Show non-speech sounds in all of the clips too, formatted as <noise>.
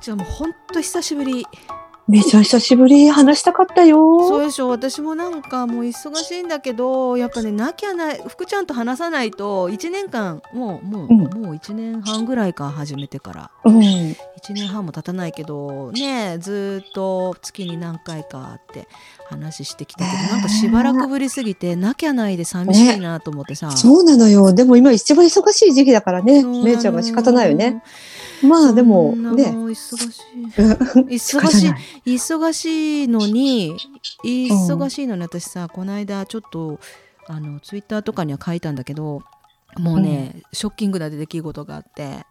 ちゃんもほんと久しぶりめちゃ久しぶり話したかったよ。そうでしょ私もなんかもう忙しいんだけどやっぱねなきゃない福ちゃんと話さないと1年間もうもう、うんもう1年半ぐらいか始めてからうん。1年半も経たないけどねずーっと月に何回かって話してきたけど、ねえなんかしばらくぶりすぎてなきゃないで寂しいなと思ってさ、そうなのよ。でも今一番忙しい時期だからね。めいちゃんは仕方ないよね。まあでもね。忙しい。うん。忙しい。忙しいのに忙しいのに私さこの間ちょっとあのツイッターとかには書いたんだけどもうね、ショッキングな出来事があって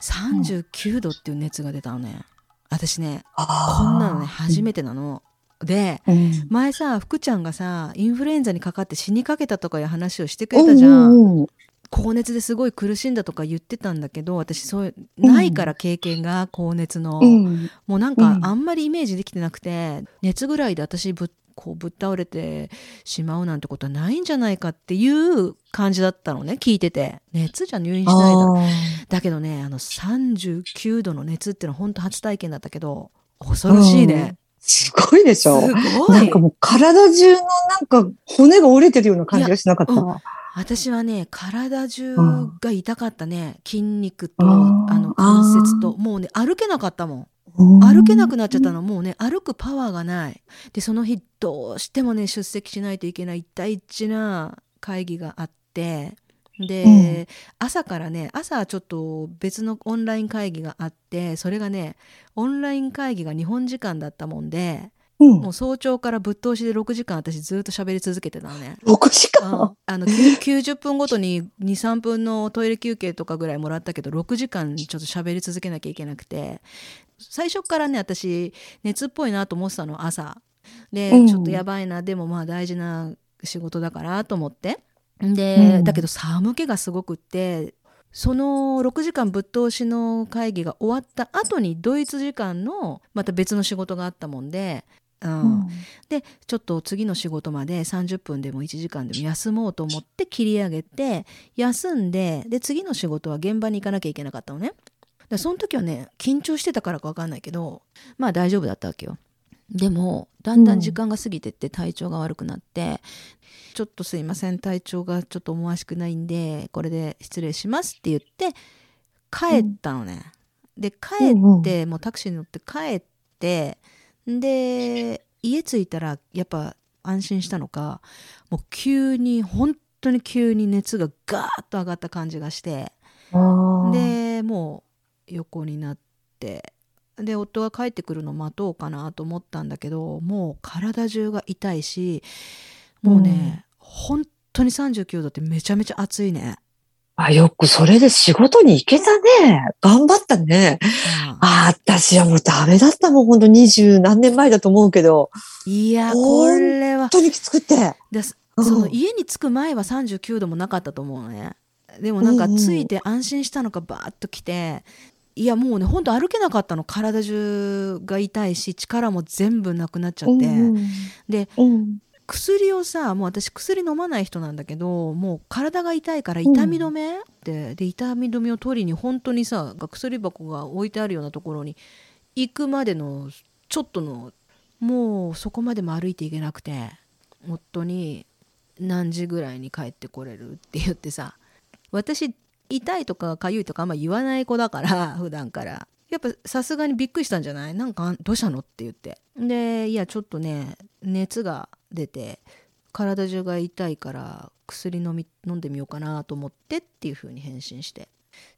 39度っていう熱が出たのね。私ねこんなのね初めてなの。でうん。前さ福ちゃんがさインフルエンザにかかって死にかけたとかいう話をしてくれたじゃん。高熱ですごい苦しんだとか言ってたんだけど私そういうないから経験が高熱の、うん。もうなんかうん。あんまりイメージできてなくて、熱ぐらいで私ぶっこうぶっ倒れてしまうなんてことはないんじゃないかっていう感じだったのね聞いてて。熱じゃ入院しないだだけどねあの39度の熱っていうのは本当初体験だったけど恐ろしいね、すごいでしすょ。ごないんかもう体中のなんか骨が折れてるような感じがしなかった。私はね体中が痛かったね。筋肉とあの関節と。もうね歩けなかったもん。うん。歩けなくなっちゃったの。もうね歩くパワーがない。でその日どうしてもね出席しないといけない。大事な会議があってで、朝からね朝ちょっと別のオンライン会議があってそれがねオンライン会議が日本時間だったもんでうん。もう早朝からぶっ通しで6時間私ずっと喋り続けてたのね。6時うん。間。あのきゅ90分ごとに23分のトイレ休憩とかぐらいもらったけど6時間ちょっと喋り続けなきゃいけなくて最初からね私熱っぽいなと思ってたの朝。で、うん。ちょっとやばいなでもまあ大事な仕事だからと思ってで、うんだけど寒気がすごくってその6時間ぶっ通しの会議が終わった後にドイツ時間のまた別の仕事があったもんで、うんうんでちょっと次の仕事まで30分でも1時間でも休もうと思って切り上げて休んでで次の仕事は現場に行かなきゃいけなかったのね。でその時はね緊張してたからか分かんないけどまあ大丈夫だったわけよ。でもだんだん時間が過ぎてって体調が悪くなって、ちょっとすいません体調がちょっと思わしくないんでこれで失礼しますって言って帰ったのね。で帰って、もうタクシーに乗って帰ってで家着いたらやっぱ安心したのかもう急に本当に急に熱がガーッと上がった感じがしてでもう横になってで夫が帰ってくるの待とうかなと思ったんだけどもう体中が痛いしもうね、本当に39度ってめちゃめちゃ暑いね。あ、よくそれで仕事に行けたね。頑張ったね。ああ、私はもうダメだったもん。ほんと二十何年前だと思うけど。いやほこんれは本当にきつくて。でそうんの家に着く前は39度もなかったと思うのねでもなんかうんうん着いて安心したのかバーッと来ていやもうねほんと歩けなかったの体中が痛いし力も全部なくなっちゃって、うんでうん薬をさもう私薬飲まない人なんだけどもう体が痛いから痛み止め？って、で痛み止めを取りに本当にさ薬箱が置いてあるようなところに行くまでのちょっとのもうそこまでも歩いていけなくて夫に何時ぐらいに帰ってこれるって言ってさ私痛いとか痒いとかあんま言わない子だから <laughs> 普段から。やっぱさすがにびっくりしたんじゃない？なんかどうしたの？って言って。でいやちょっとね熱が出て体中が痛いから薬飲み飲んでみようかなと思ってっていう風に返信して。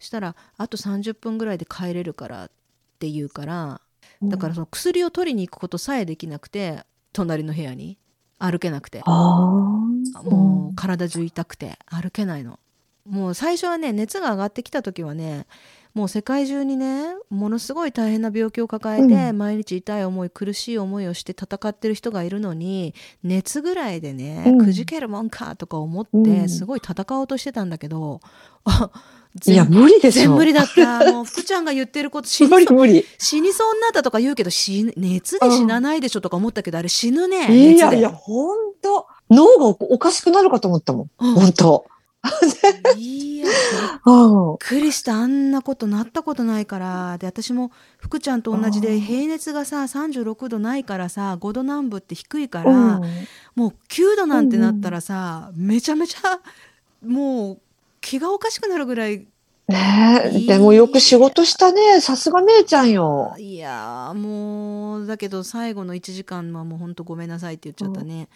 したらあと30分ぐらいで帰れるからって言うからだからその薬を取りに行くことさえできなくて隣の部屋に歩けなくて。もう体中痛くて歩けないの。もう最初はね熱が上がってきた時はねもう世界中にねものすごい大変な病気を抱えて、う毎日痛い思い苦しい思いをして戦ってる人がいるのに熱ぐらいでね、うんくじけるもんかとか思って、うんすごい戦おうとしてたんだけどいや、無理でしょ。全無理だったもう福ちゃんが言ってること <laughs> 死にそう無理。死にそうになったとか言うけど死ぬ熱で死なないでしょとか思ったけど、あれ死ぬねいやいや、ほんと。脳がおかしくなるかと思ったもん。うんほんと。<laughs> いやびっうん。くりしたあんなことなったことないからで私も福ちゃんと同じで平熱がさ36度ないからさ5度南部って低いから、うんもう9度なんてなったらさ、めちゃめちゃもう気がおかしくなるぐらいねえ、でもよく仕事したね。さすがめいちゃんよ。いやーもうだけど最後の1時間はもうほんとごめんなさいって言っちゃったね、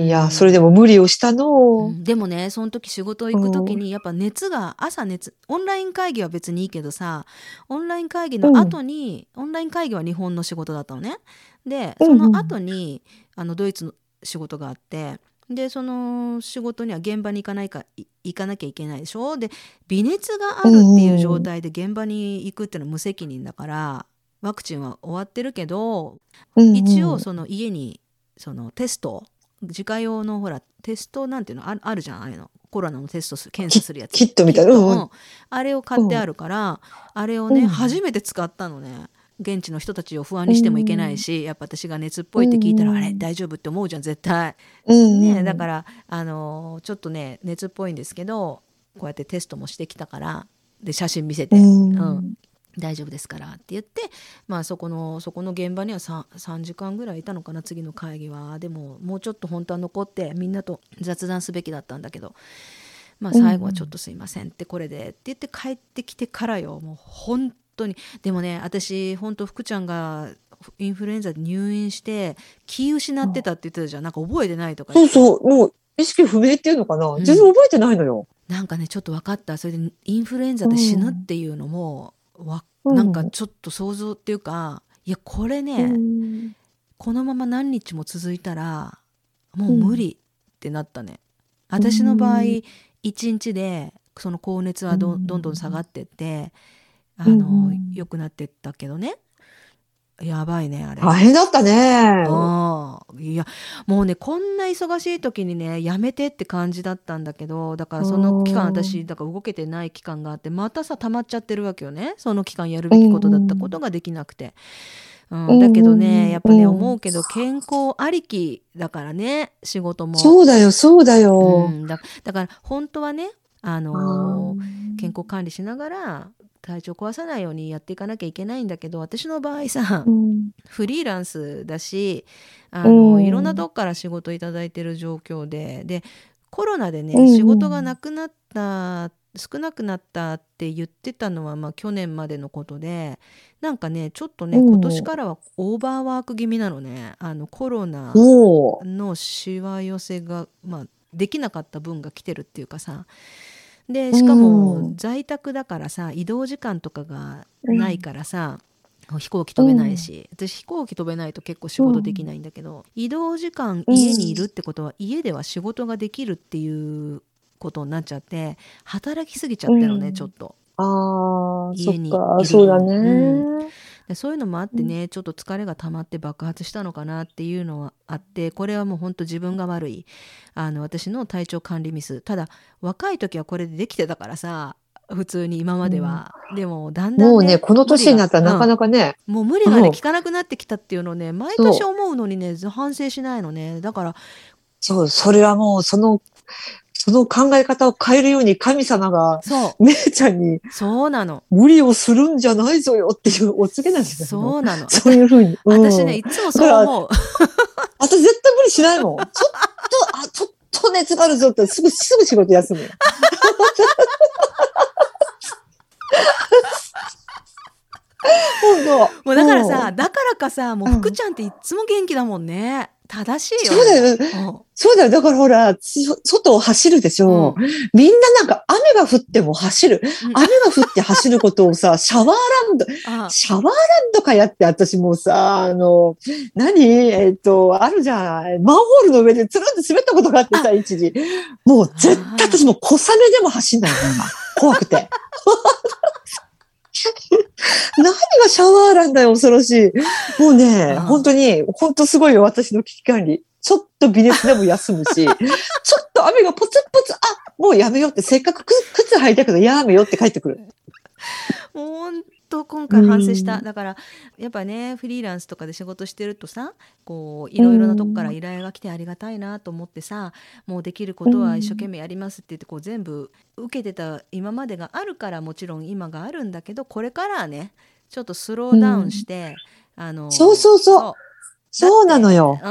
いや、それでも無理をしたうの。ん。でもねその時仕事行く時にやっぱ熱が朝熱オンライン会議は別にいいけどさオンライン会議の後に、オンライン会議は日本の仕事だったのね。でその後に、あのドイツの仕事があってでその仕事には現場に行かないかい行かなきゃいけないでしょ？で微熱があるっていう状態で現場に行くっていうのは無責任だからワクチンは終わってるけどうんうん。一応その家にそのテスト自家用のほらテストなんていうのああるじゃんああいうの。コロナのテストす検査するやつ。キットみたいな。あれを買ってあるから、あれをね、うん。初めて使ったのね。現地の人たちを不安にしてもいけないし、やっぱ私が熱っぽいって聞いたら、うん。あれ大丈夫って思うじゃん絶対、うん。ね、だから、あのーちょっとね熱っぽいんですけどこうやってテストもしてきたからで写真見せて、うん。うん大丈夫ですからって言って、まあ、そこのそこの現場には 3, 3時間ぐらいいたのかな次の会議は。でももうちょっと本当は残ってみんなと雑談すべきだったんだけど、まあ、最後はちょっとすいませんってこれでって言って帰ってきてからよ。もう本当に。でもね私本当福ちゃんがインフルエンザで入院して気失ってたって言ってたじゃん。なんか覚えてないとか。そうそう、もう意識不明っていうのかな。ん。全然覚えてないのよ。なんかねちょっと分かった。それでインフルエンザで死ぬっていうのも、わうん。なんかちょっと想像っていうかいやこれね、うん。このまま何日も続いたらもう無理ってなったね、私の場合うん。1日でその高熱はど,、うん。どんどん下がってってあうの、ん良くなってったけどねやばいねあれ。大変だったね。ああいやもうねこんな忙しい時にねやめてって感じだったんだけどだからその期間うん私だから動けてない期間があってまたさ溜まっちゃってるわけよねその期間やるべきことだったことができなくて。うんうんだけどねやっぱねうん思うけど健康ありきだからね仕事も。そうだよ、そうだうよ。ん、だだから本当はねあのー健康管理しながら体調壊さないようにやっていかなきゃいけないんだけど私の場合さ、うん。フリーランスだしあの、うん。いろんなとこから仕事いただいてる状況ででコロナでね、うん仕事がなくなった少なくなったって言ってたのは、まあ、去年までのことでなんかねちょっとねうん。今年からはオーバーワーク気味なのね。あのコロナものしわ寄せが、まあ、できなかった分が来てるっていうかさでしかうもん在宅だからさ移動時間とかがないからさ、飛行機飛べないし、私飛行機飛べないと結構仕事できないんだけど、移動時間家にいるってことは家では仕事ができるっていうことになっちゃって働きすぎちゃったのね、うん。ちょっと。う、ああ、そ家にいる、そうだうね。でそういうのもあってね、ちょっと疲れが溜まって爆発したのかなっていうのはあってこれはもうほんと自分が悪いあの私の体調管理ミス。ただ若い時はこれでできてたからさ普通に今までは、でもだんだん、ね、もうね、この年になったらなかか、なかね、うんもう無理がねうん。効かなくなってきたっていうのをね毎年思うのにね反省しないのね。だからそう、それはもう、その、その考え方を変えるように神様が、そめいちゃんにうそうなの無理をするんじゃないぞよっていうお告げなんですよ。そうなのそういうふうに。うん私ねいつもそう思う私絶対無理しないもん。ちょっと、あ、ちょっと熱があるぞってすぐ、すぐ仕事休むよ。<laughs> 本当。もうだからさ、うんだからかさもう福ちゃんっていっつも元気だもんね正しいよそうだよ。うんそうだよ。だからほら、ち外を走るでしょ。みんななんか雨が降っても走る。うん雨が降って走ることをさ、<laughs> シャワーランド、あシャワーランドかやって、私もうさ、あの、何？えっ、と、あるじゃん。マンホールの上でつるんと滑ったことがあってさ、一時。もう絶対私もう小雨でも走んないの、今。怖くて。<laughs> <laughs> 何がシャワーランだよ、恐ろしい。もうね、ああ本当に、本当すごいよ、私の危機管理。ちょっと微熱でも休むし、<laughs> ちょっと雨がポツポツ、あ、もうやめようって、せっかく靴靴履いたけどやめようって帰ってくる。本と今回反省した、うん。だからやっぱねフリーランスとかで仕事してるとさこういろいろなとこから依頼が来てありがたいなと思ってさもうできることは一生懸命やりますって言ってこう全部受けてた今までがあるからもちろん今があるんだけどこれからはねちょっとスローダウンして、あのそうそうそう。そう。なのよ。うん、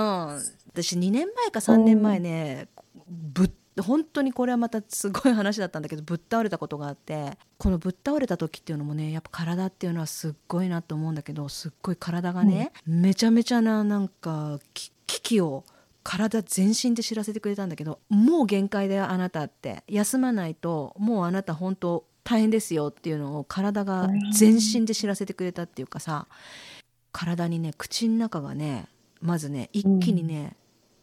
私2年前か3年前ね、ぶっ本当にこれはまたすごい話だったんだけどぶっ倒れたことがあってこのぶっ倒れた時っていうのもねやっぱ体っていうのはすっごいなと思うんだけどすっごい体がね、めちゃめちゃななんかき危機を体全身で知らせてくれたんだけどもう限界だよあなたって休まないともうあなた本当大変ですよっていうのを体が全身で知らせてくれたっていうかさ体にね口の中がねまずね一気にね、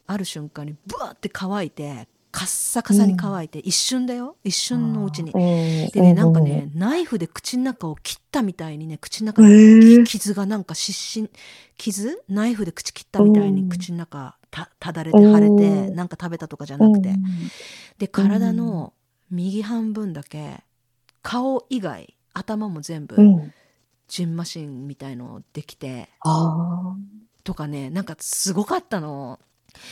ある瞬間にブワーって乾いてカッサカサに乾いて、一瞬だよ。一瞬のうちに。ででねなんかね、ナイフで口の中を切ったみたいにね口の中へにー。傷がなんか失神傷？ナイフで口切ったみたいにうん。口の中たただれて腫れてうん。なんか食べたとかじゃなくて。で体の右半分だけ顔以外頭も全部うん。ジンマシンみたいのできて。とかねなんかすごかったの。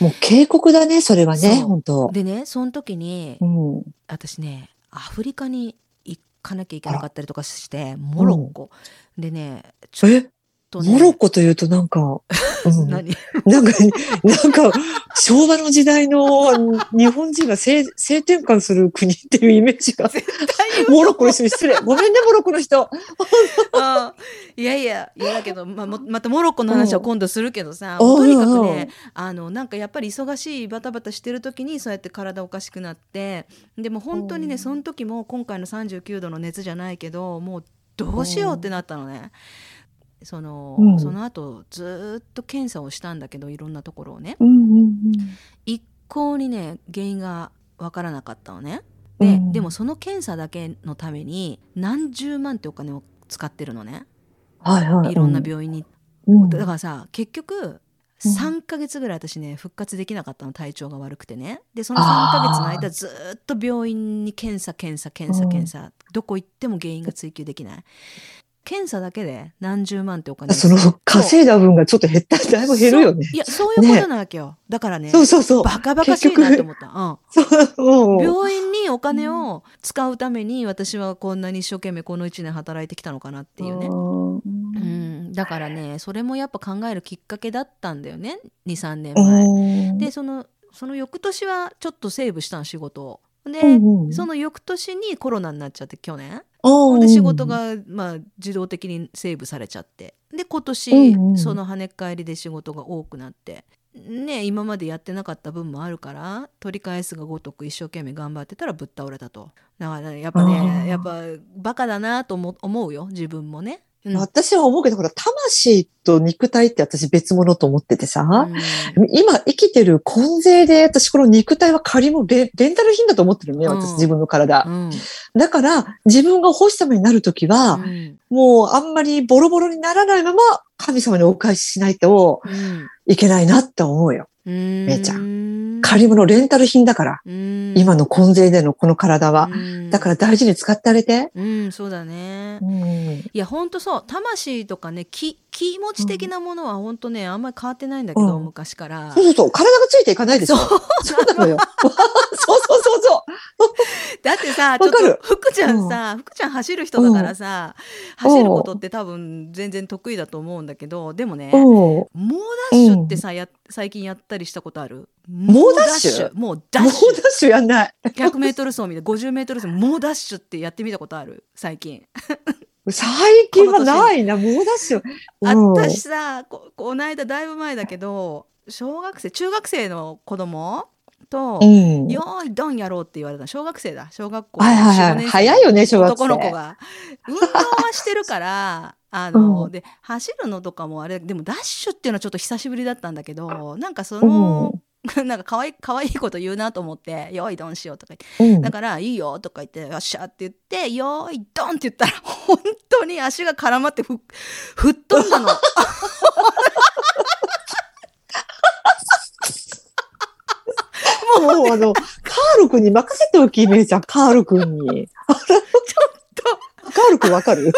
もう警告だね、それはね、本当。でねその時にうん。私ねアフリカに行かなきゃいけなかったりとかしてモロッコ、でねちょっえ、とね。モロッコというとなんか、<laughs> うん、<laughs> なん何か、なんか、昭和の時代の日本人が性性転換する国っていうイメージが、モロッコの人に失礼。ごめんね、モロッコの人。<laughs> あいやいやいやだけどまもまたモロッコの話は今度するけどさ、うんとにかくうんねあのなんかやっぱり忙しいバタバタしてる時にそうやって体おかしくなってでも本当にね、うん。その時も今回の39度の熱じゃないけどもうどうしようってなったのね。そのうん。その後ずーっと検査をしたんだけどいろんなところをね。うんうん一向にね原因がわからなかったのね。で,、うん。でもその検査だけのために何十万ってお金を使ってるのね。はいはい。いろんな病院に、うん。だからさ結局3ヶ月ぐらい私ね復活できなかったの体調が悪くてね。でその3ヶ月の間ずーっと病院に検査検査検査検査、どこ行っても原因が追求できない検査だけで何十万ってお金。その稼いだ分がちょっと減ったらだいぶ減るよね。いやそういうことなわけよ、だからねそうそうそう。バカバカしいなって思った、うん、病院にお金を使うために私はこんなに一生懸命この1年働いてきたのかなっていうね、うん、だからねそれもやっぱ考えるきっかけだったんだよね。23年前。うんでそのその翌年はちょっとセーブしたの仕事を。で、うんうんその翌年にコロナになっちゃって去年。うんで仕事が、まあ、自動的にセーブされちゃって。で今年、うんうん。その跳ね返りで仕事が多くなって。ね、今までやってなかった分もあるから取り返すがごとく一生懸命頑張ってたらぶっ倒れたと。だからねやっぱあねー。やっぱバカだなと思思うよ。自分もね。うん。私は思うけど、ほら、魂と肉体って私別物と思っててさ、うん。今生きてる根税で、私この肉体は仮もレレンタル品だと思ってるのね、うん。私自分の体。うん。だから、自分が欲しさまになるときは、うん。もうあんまりボロボロにならないまま神様にお返ししないといけないなって思うよ。うん。めいちゃん仮物レンタル品だから、うん。今の根税でのこの体は。うん。だから大事に使ってあげて。うんそうだね。うん。いやほんとそう。魂とかね気気持ち的なものはほんとねあんまり変わってないんだけど、うん。昔から。そうそうそう、体がついていかないでしょ。そう。そうなのよ。<laughs> そうそうそうそう。だってさちょっと福ちゃんさ、福ちゃん走る人だからさ、走ることって多分全然得意だと思うんだけどでもね、うん。猛ダッシュってさ、や最近やったりしたことある？猛ダッシュ？もうダもうダッッシュ。シュやんない。100メートル走みたいな50メートル走猛ダッシュってやってみたことある？最近、最近はないな、もうダッシュ。うん私さここの間だいぶ前だけど小学生中学生の子供と、うん。よーいドンやろうって言われた小学生だ小学校はいはいはい。4 5年生早いよね、小学生。男の子が運動はしてるから <laughs> あの、うんで走るのとかもあれでもダッシュっていうのはちょっと久しぶりだったんだけどなんかその、<laughs> なんか可愛い可愛いこと言うなと思って「よいドンしよう」とか言ってうんだから「いいよ」とか言って「よっしゃ」って言って「よーいドン」って言ったら本当に足が絡まってふ吹っ飛んだの。もうあの、カール君に任せておき、めいちゃん、カール君に。ちょっと。カール君わかる？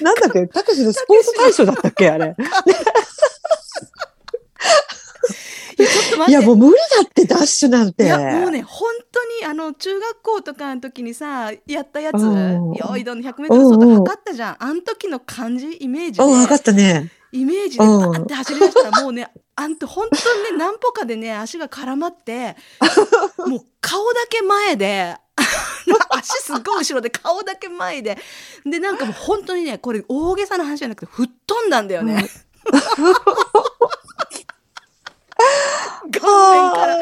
なんだっけ？たけしのスポーツ大賞だったっけ？あれ。<laughs> <laughs> いやちょっと待って。いや、もう無理だって、ダッシュなんて。いやもうね本当にあの中学校とかの時にさやったやつうん。よいどん 100m 走と測ったじゃん。あん時の感じイメージうん、分かでったね。イメージでバーって走り出したらもうねあんと本当にね何歩かでね足が絡まって <laughs> もう顔だけ前で <laughs> 足すっごい後ろで顔だけ前で。でなんかもう本当にねこれ大げさな話じゃなくて吹っ飛んだんだよね。から。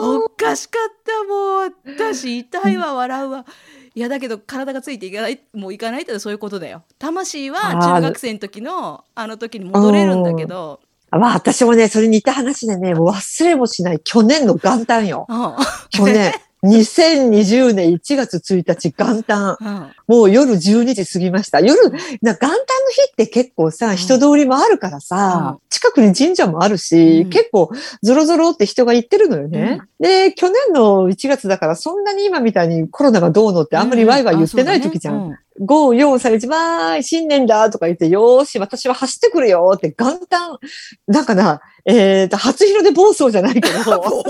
おかしかったもう。私痛いわ笑うわ。いやだけど体がついていかないもういかないってそういうことだよ。魂は中学生の時のあの時に戻れるんだけど。まあ、私もね、それ似た話でね、もう忘れもしない去年の元旦よ。うん去年。<laughs> 2020年1月1日元旦。うん。もう夜12時過ぎました。夜、な元旦の日って結構さ、ん。人通りもあるからさ、うん。近くに神社もあるし、うん。結構ゾロゾロって人が行ってるのよね。で、去年の1月だからそんなに今みたいにコロナがどうのってあんまりワイワイ言ってない時じゃん。うゴー、ヨー、されちまーい、新年だとか言って、よーし、私は走ってくるよって元旦、なんかな、えーと、初日の出暴走じゃないけど、<laughs> 暴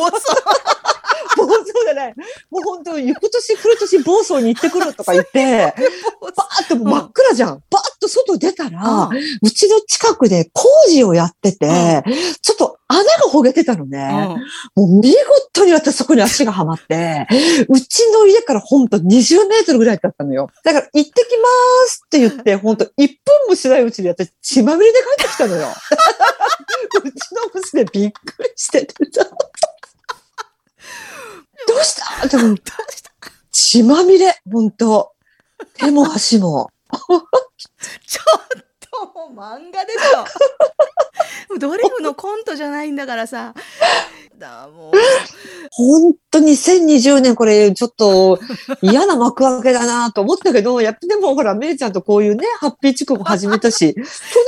暴走走じゃない。もう本当、行く年来る年暴走に行ってくるとか言って、<laughs> バーッと真っ暗じゃん。バーッと外出たら、うちの近くで工事をやってて、ちょっと穴がほげてたのね。もう見事に私そこに足がはまって、うちの家からほんと20メートルぐらいだったのよ。だから行ってきますって言って、ほんと1分もしないうちに私血まみれで帰ってきたのよ。<laughs> うちの娘びっくりしててさ。どうした？<laughs> でも血まみれ、ほんと。手も足も。<laughs> ちょっともう漫画でしょ <laughs> ドリフのコントじゃないんだからさ。だもう。ほんと2020年これちょっと嫌な幕開けだなと思ったけど、やっぱでもほら、めいちゃんとこういうね、ハッピーチコも始めたし、<laughs> 去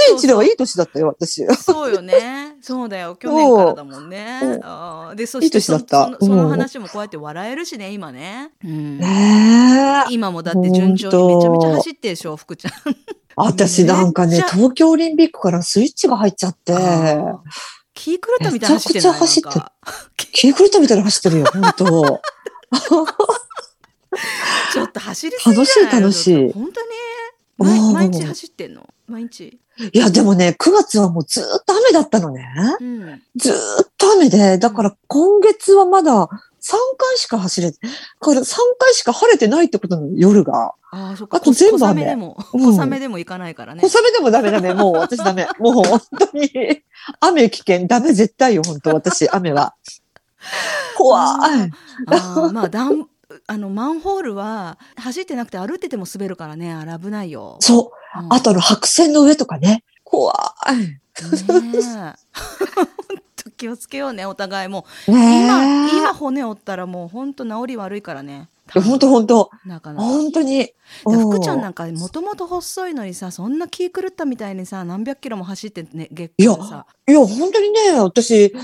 年一ではいい年だったよ、私。そうよね。そうだよ。去年からだもんね。そう。あー。でそいいしてそ年だった。そのそのうん。話もこうやって笑えるしね今ね、うんねえ。今もだって順調にめちゃめちゃ走ってるでしょ福ちゃん私なんかね、東京オリンピックからスイッチが入っちゃって、気狂ったみたいな走ってるめちゃくちゃ走ってる気狂ったみたいなの走ってるよ、本当。<laughs> ちょっと走りすぎ楽しい楽しい。本当に？うん毎毎日走ってんの？毎日？いや、でもね、9月はもうずーっと雨だったのね。うん。ずーっと雨で、だから今月はまだ3回しか走れて、これ3回しか晴れてないってことなの、夜が。ああそっかあと全部小雨雨でもうん小雨でも行かないからね小雨でもダメダメ。もう私ダメ。もう本当に。雨危険。ダメ絶対よ、本当私、雨は。怖い。あーまあだんあのマンホールは走ってなくて歩ってても滑るからねあれ危ないよ。そう。うんあとあの白線の上とかね。怖い。ね <laughs> え本当気をつけようねお互いも今え。今骨折ったらもう本当治り悪いからね。本当本当なかなか。本当に。で福ちゃんうんなんかもともと細いのにさそんな気狂ったみたいにさ何百キロも走ってね月いやいや、本当にね、私、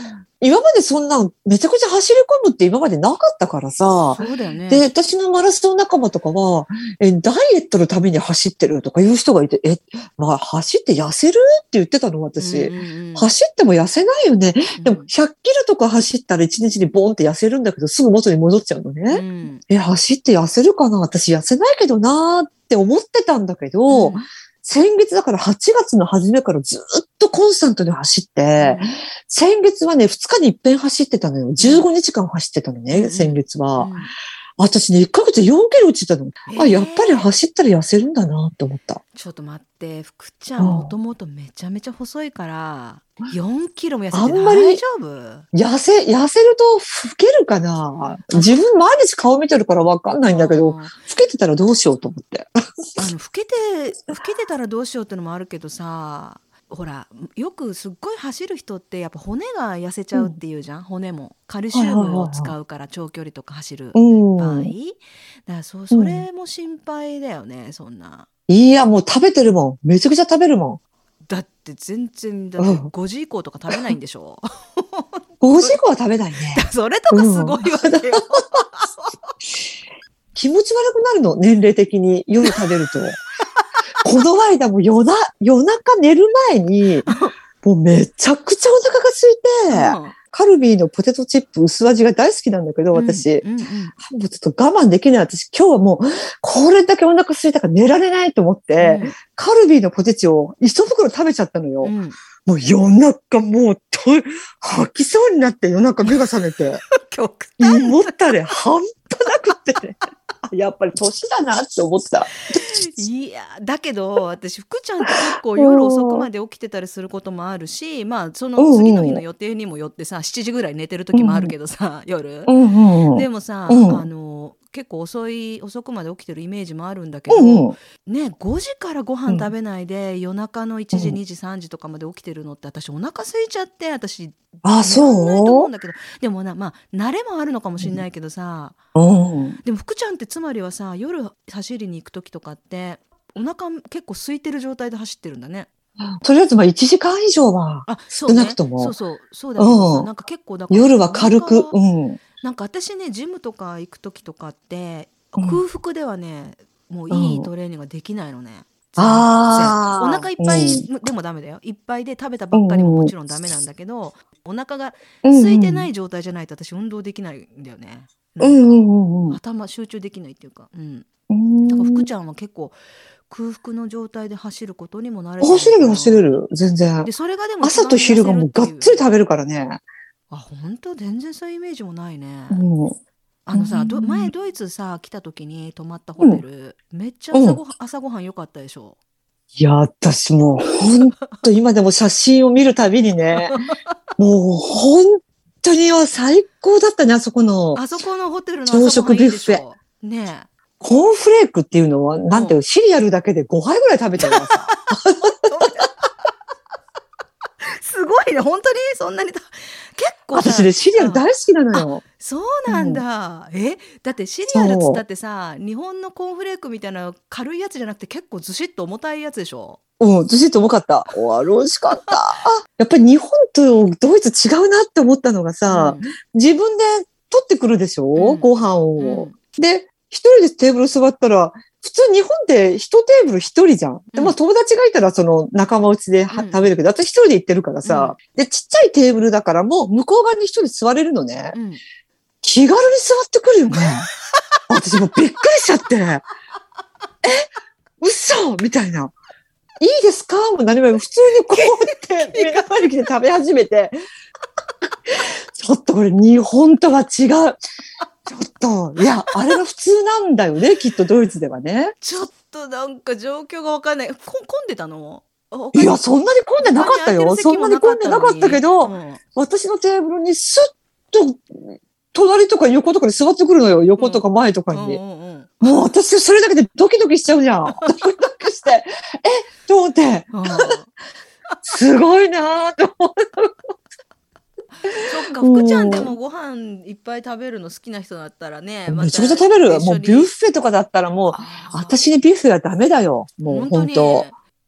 今までそんな、めちゃくちゃ走り込むって今までなかったからさ。そうだよね。で、私のマラソン仲間とかは、え、ダイエットのために走ってるとかいう人がいて、え、まあ、走って痩せるって言ってたの、私。うんうんうん走っても痩せないよね。でも、100キロとか走ったら1日にボーンって痩せるんだけど、すぐ元に戻っちゃうのうね。んえ、走って痩せるかな？私痩せないけどなーって思ってたんだけど、うん先月だから8月の初めからずっとコンスタントに走って、先月はね、2日に一遍走ってたのよ。15日間走ってたのね、うん先月は。うん私ね、1ヶ月4キロ落ちたの。あ、えーやっぱり走ったら痩せるんだなって思った。ちょっと待って。福ちゃんもともとめちゃめちゃ細いから4キロも痩せてあんまり大丈夫？痩せ、痩せると老けるかな。自分毎日顔見てるからわかんないんだけど、老けてたらどうしようと思って。あの老けて老けてたらどうしようってのもあるけどさほらよくすっごい走る人ってやっぱ骨が痩せちゃうっていうじゃん、骨も。カルシウムを使うから長距離とか走るうん。場合、だからそそれも心配だよねそんな。いや、もう食べてるもん。めちゃくちゃ食べるもだって全然だってうん。5時以降とか食べないんでしょ？ん。5時以降は食べないね。<laughs> それとかすごいわけよ、<laughs> 気持ち悪くなるの、年齢的に。夜食べると。ここの間も夜な、夜中寝る前に、<laughs> もうめちゃくちゃお腹が空いて、カルビーのポテトチップ薄味が大好きなんだけど、私。うんうんうんもうちょっと我慢できない。私今日はもう、これだけお腹空いたから寝られないと思って、カルビーのポテチを一袋食べちゃったのよ。うんうんもう夜中もうと、吐きそうになって夜中目が覚めて、<laughs> 極胃端もたれ半端なくってね。あ <laughs> やっぱり年だなって思った。<laughs> いやだけど私福ちゃんって結構夜遅くまで起きてたりすることもあるしまあその次の日の予定にもよってさ7時ぐらい寝てる時もあるけどさ夜。でもさ、うんあの結構遅い遅くまで起きてるイメージもあるんだけど、うんうん。ね5時からご飯食べないで、夜中の1時2時3時とかまで起きてるのって私お腹空いちゃって私あ、寝らんないと思うそんだけど。でもなまあ慣れもあるのかもしれないけどさ、ううん。でも福ちゃんってつまりはさ夜走りに行く時とかってお腹結構空いてる状態で走ってるんだね。とりあえずまあ1時間以上は、少なくとも。そうそう。そうだけどさ、うん。なんか結構だから夜は軽く、うん。なんか私ねジムとか行く時とかってうん。空腹ではね、もういいトレーニングができないのね。あー。お腹いっぱいでもダメだよ。いっぱいで食べたばっかりももちろんダメなんだけど、お腹が空いてない状態じゃないと私運動できないんだよね。うんうんうんうん。頭集中できないっていうか、うん、うん。だから福ちゃんは結構空腹の状態で走ることにも慣れてる走れる走れる、全然。で。それがでも朝と昼がもう。がっつり食べるからね。あ本当？全然そういうイメージもないね、う。ん。あのさ、どうん。前ドイツさ来た時に泊まったホテル、めっちゃ朝ごはん、朝ごはん良かったでしょ？いや、私もう本当今でも写真を見るたびにね、<laughs> もう本当に最高だったね、あそこの。あそこのホテルの朝食ビュッフェ。ねコーンフレークっていうのは、なんていうのシリアルだけで5杯ぐらい食べちゃうからさ。え <laughs> すごいね。本当に？そんなにた結構さ私ね、シリアル大好きなのよ。そうなんだ、えだってシリアルっつったってさ日本のコーンフレークみたいな軽いやつじゃなくて結構ずしっと重たいやつでしょ？うん、ずしっと重かった。おあれ美味しかった。やっぱり日本とドイツ違うなって思ったのがさ、自分で取ってくるでしょ、うん。ご飯うん。を。で、一人でテーブル座ったら、普通日本って一テーブル一人じゃん。で、うんまあ友達がいたらその仲間内ではうん食べるけど、私一人で行ってるからさ、で、ちっちゃいテーブルだからもう向こう側に一人座れるのね。うん気軽に座ってくるよね。<laughs> 私もうびっくりしちゃって。え？嘘みたいな。いいですか？もう何も普通にこうやって <laughs> 目の前に来て食べ始めて。ちょっとこれ日本とは違う。ちょっと、いや、あれが普通なんだよね、<laughs> きっとドイツではね。ちょっとなんか状況がわかんないこ混んでたの？あいや、そんなに混んでなかったよ。そんなに混んでなかったけど、うん私のテーブルにスッと、隣とか横とかに座ってくるのよ。横とか前とかに。うんうんうんもう私それだけでドキドキしちゃうじゃん。<laughs> ドキドキして、え？と思って、うん <laughs> すごいなぁと思って。<laughs> そっか福ちゃんでもご飯いっぱい食べるの好きな人だったらねまためちゃくちゃ食べる。もうビュッフェとかだったらもう、私にビュッフェはダメだよ。もう本当。に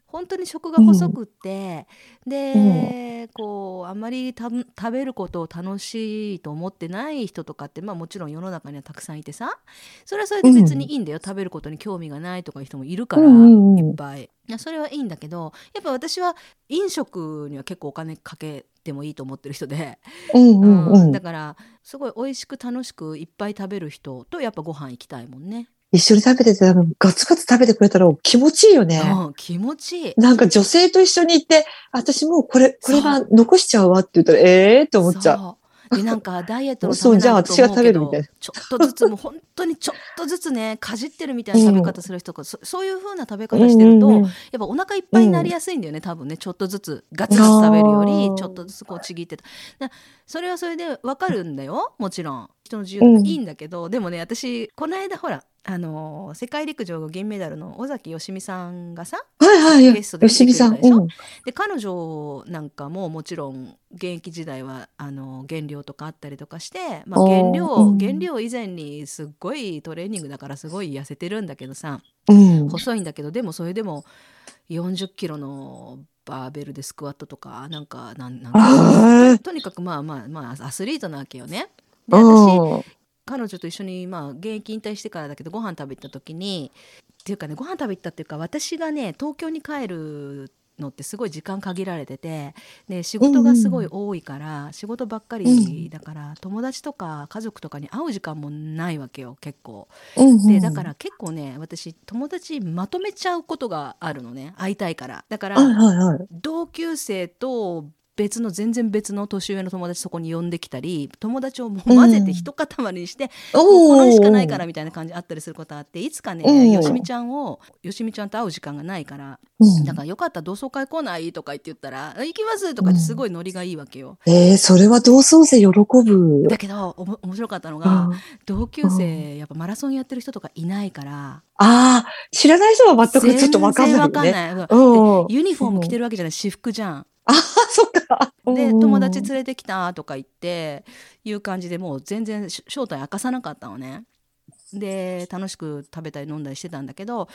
本当。に食が細くって、で、こうあんまりた食べることを楽しいと思ってない人とかってまあもちろん世の中にはたくさんいてさそれはそれで別にいいんだよ、食べることに興味がないとかいう人もいるから、うんうんうん。いっぱい。いやそれはいいんだけどやっぱ私は飲食には結構お金かけてもいいと思ってる人で、うんうんううんんだ。からすごい美味しく楽しくいっぱい食べる人とやっぱご飯行きたいもんね。一緒に食べてて、ガツガツ食べてくれたら気持ちいいよね。うん、気持ちいい。なんか女性と一緒に行って、私もうこれ、これは残しちゃうわって言ったら、ええー、って思っちゃう。なんかダイエットのたそうじゃあめなんだと思うけどちょっとずつもう本当にちょっとずつねかじってるみたいな食べ方する人が、そそういう風な食べ方してると、うんうんうん。やっぱお腹いっぱいになりやすいんだよね、多分ね。ちょっとずつガツガツ食べるよりちょっとずつこうちぎってた。だそれはそれでわかるんだよもちろん人の自由いいんだけど、でもね私この間ほらあのー世界陸上銀メダルの尾崎芳美さんがさはいはいはい。ゲストで。来てくれたでしょ？うん。で彼女なんかももちろん現役時代はあの減量とかあったりとかして、まあ、減量、うん減量以前にすっごいトレーニングだからすごい痩せてるんだけどさうん。細いんだけどでもそれでも40キロのバーベルでスクワットとかなんかなんなんとにかくまあまあまあアスリートなわけよね。で私うん彼女と一緒にまあ現役引退してからだけどご飯食べ行った時にっていうかねご飯食べ行ったっていうか私がね東京に帰るのってすごい時間限られててで仕事がすごい多いから、仕事ばっかりだから、友達とか家族とかに会う時間もないわけよ結構。でだから結構ね私友達まとめちゃうことがあるのね会いたいからだから、はいはいはい。同級生と別の全然別の年上の友達そこに呼んできたり友達をもう混ぜて一塊にして、もうこの日しかないからみたいな感じあったりすることあっていつかね、うんよしみちゃんをよしみちゃんと会う時間がないからうんだからよかったら同窓会来ない？とか言って言ったら「行きます」とかってすごいノリがいいわけよ。えー、それは同窓生喜ぶ。だけどおも面白かったのが、うん同級生やっぱマラソンやってる人とかいないからああ、知らない人は全くちょっとわかんないよ全然ね。わかんない。うんでユニフォーム着てるわけじゃない私服じゃん。ああ、そっか。でうん友達連れてきたとか言っていう感じでもう全然し正体明かさなかったのね。で楽しく食べたり飲んだりしてたんだけど、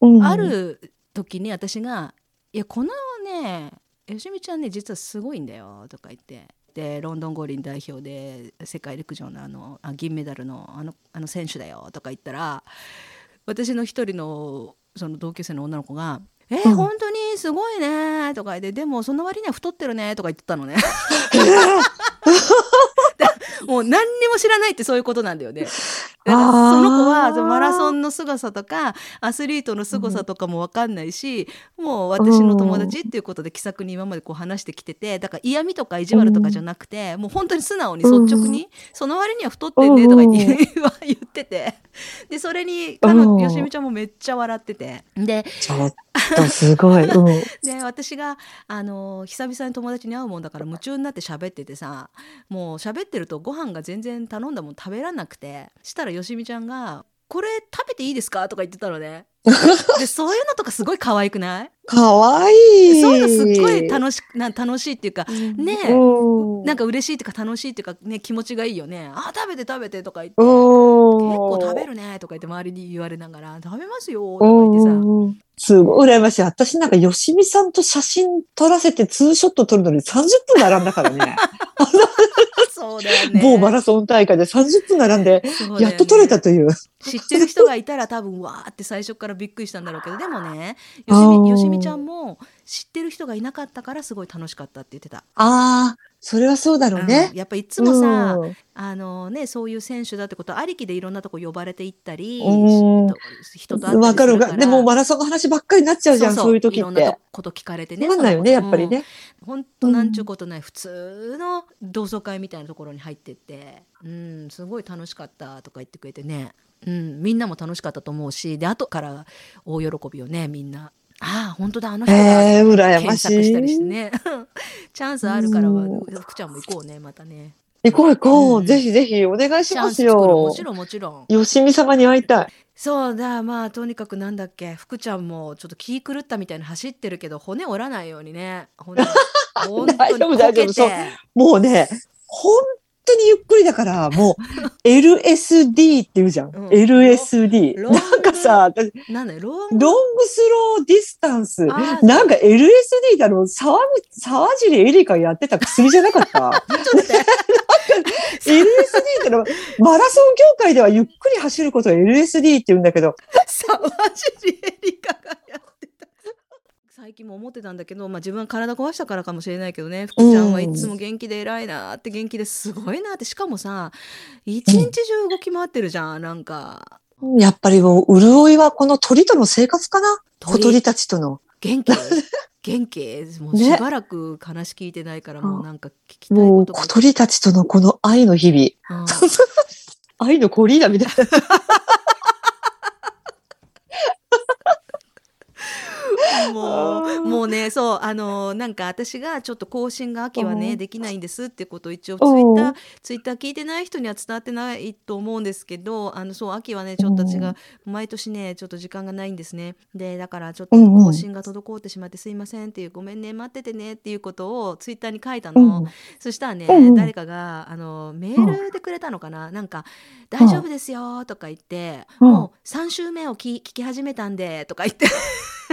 うんある時に私が「いやこのねよしみちゃんね実はすごいんだよ」とか言って。でロンドン五輪代表で世界陸上のあのあ銀メダルのあのあの選手だよとか言ったら私の一人のその同級生の女の子が「えうん本当にすごいね」とか言って「でもその割には太ってるね」とか言ってたのね。<laughs> <laughs> もう何にも知らないってそういうことなんだよね。その子はマラソンの凄さとかアスリートの凄さとかも分かんないし、もう私の友達っていうことで気さくに今までこう話してきててだから嫌味とか意地悪とかじゃなくて、もう本当に素直に率直に、その割には太ってんねとか言っててて。でそれに彼うん女よしみちゃんもめっちゃ笑ってて。でちょっとすごい。うん。<laughs> で私があの久々に友達に会うもんだから夢中になって喋っててさもう喋ってるとご飯が全然頼んだもん食べらんなくてしたらよしみちゃんが「これ食べていいですか?」とか言ってたのね。<laughs> でそういうのとかすごい可愛くない？かわいい。そういうのすっごい楽しな楽しいっていうかうん。なんか嬉しいっていうか楽しいっていうかね気持ちがいいよね。あ食べて食べてとか言って。結結構食べるねとか言って周りに言われながら食べますよとか言ってさうんすごい羨ましい。私なんか、よしみさんと写真撮らせてツーショット撮るのに30分並んだからね。<laughs> そうだよね某マラソン大会で30分並んで、やっと撮れたという。知ってる人がいたら多分わーって最初からびっくりしたんだろうけどでもねよしみよしみちゃんも知ってる人がいなかったからすごい楽しかったって言ってた。ああ、それはそうだろうねうん。やっぱいつもさ、うんあのね、そういう選手だってことありきでいろんなとこ呼ばれていったりうん人人と会っかるわかる。するからでもマラソンの話ばっかりになっちゃうじゃん、そういう時っろんなて。こと聞かれてねないよね、やっぱり。ね。本当なんちゅうことない普通の同窓会みたいなところに入ってって、うん、すごい楽しかったとか言ってくれてね、うん、みんなも楽しかったと思うしで後から大喜びをねみんな。ああ本当だあの人がええ、羨まし検索したりしてい。ね。<laughs> チャンスあるからはうん。福ちゃんも行こうねまたね行こう行こうんう。ぜひぜひお願いしますよもち。ろんもちろんよしみ様に会いたい。そうだまあとにかくなんだっけ福ちゃんもちょっと気狂ったみたいに走ってるけど骨折らないようにね骨 <laughs> 大丈夫大丈夫そうてもうね、本当にゆっくりだから、もう <laughs> LSD って言うじゃん。うん LSD。ロンさ、私なんだよ long long slow distance。なんか LSD だろ、沢口、沢尻エリカやってた薬じゃなかった <laughs> ?LSD って。のは、マラソン業界ではゆっくり走ることを LSD って言うんだけど、沢尻エリカがやってた。最近も思ってたんだけど、まあ、自分は体壊したからかもしれないけどね。福ちゃんはいつも元気で偉いなって元気ですごいなって。しかもさ一日中動き回ってるじゃんなんかやっぱりもう潤いはこの鳥との生活かな？小鳥鳥たちとの。元気。<laughs> 元気。もうね。しばらく話聞いてないからもうなんか聞きたいもうことが小鳥たちとのこの愛の日々。うん。<laughs> 愛のコリーダみたいな。もうねそうあのなんか私がちょっと更新が秋はうん。ねできないんですってことを一応ツイッターツイッター聞いてない人には伝わってないと思うんですけどあのそう秋はねちょっと私が毎年ねちょっと時間がないんですね。でだからちょっと更新が滞ってしまってすいませんっていうごめんね待っててねっていうことをツイッターに書いたの、そしたらね、誰かがあのメールでくれたのかな、なんか「大丈夫ですよ」とか言って、うん。もう3週目を聞聞き始めたんで」とか言って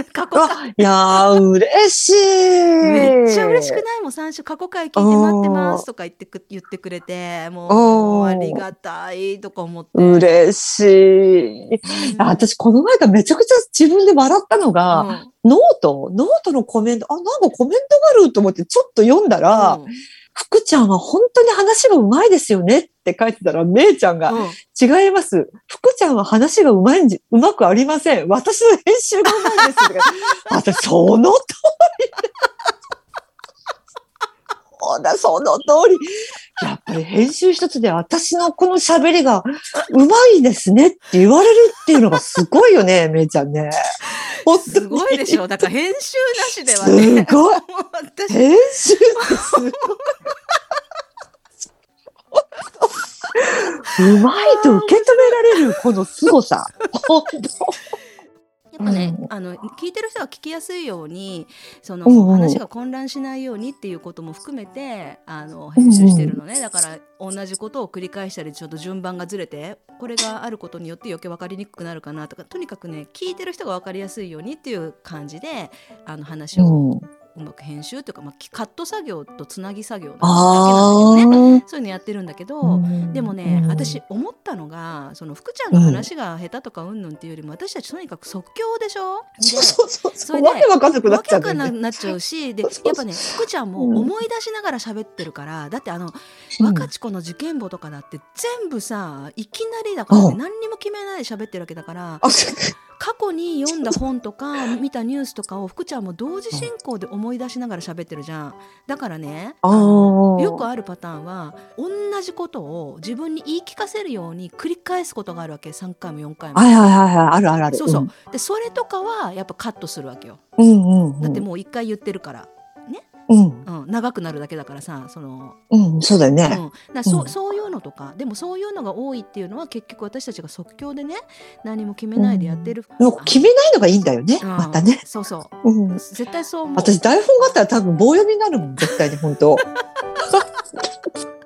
<laughs> 過去回。あ、いやー、嬉しい。めっちゃ嬉しくないもん。3週過去回聞いて待ってますとか言ってく言ってくれてもうありがたいとか思って。嬉しい。うん。あ私、この前がめちゃくちゃ自分で笑ったのが、うん。ノート。ノートのコメント、あ、なんかコメントがあると思ってちょっと読んだら、うん福ちゃんは本当に話がうまいですよねって書いてたら、めいちゃんが、うん違います。福ちゃんは話がうまいんじ、うまくありません。私の編集がうまいです。<laughs> 私、その通り。そうだ、その通り。<laughs> やっぱり編集一つで私のこの喋りがうまいですねって言われるっていうのがすごいよね、<laughs> めいちゃんね。すごいでしょだから編集なしではすね。ごい。<laughs> 編集ってすごい。うまいと受け止められるこの凄さ。ね、うん。あの聞いてる人が聞きやすいようにその、うんうん。話が混乱しないようにっていうことも含めてあの編集してるのね、だから同じことを繰り返したりちょっと順番がずれてこれがあることによって余計分かりにくくなるかなとかとにかくね聞いてる人が分かりやすいようにっていう感じであの話当を編集というか、まあ、カット作業とつなぎ作業だけなんあだけどね。あ。そういうのやってるんだけど。うん。でもね、うん。私思ったのがその福ちゃんが話が下手とかうんぬんっていうよりも、私たちとにかく即興でしょ？そうそうそう。それでわけわかんなくなっちゃう。んだよね。なくなっちゃうしでやっぱね福ちゃんもうん。思い出しながら喋ってるから、だってあのうん。若智子の受験簿とかだって全部さいきなりだから、何にも決めないで喋ってるわけだからあ過去に読んだ本とか見たニュースとかを福ちゃんも同時進行で思い出しながら喋ってるじゃんだからねよくあるパターンは同じことを自分に言い聞かせるように繰り返すことがあるわけ3回も4回も。はいはいはいはい、あるあるある。そうそう、でそれとかはやっぱカットするわけようん。うんうんうん。だってもう一回言ってるから、うん、うん、長くなるだけだからさその、うん、そうだようん、ね。だそ,、ううんそういうのとかでもそういうのが多いっていうのは結局私たちが即興でね何も決めないでやってる、でも決めないのがいいんだよね、うんまたね。そうそううん。絶対そう思う私台本があったら多分棒読みになるもん、絶対に本当。<laughs>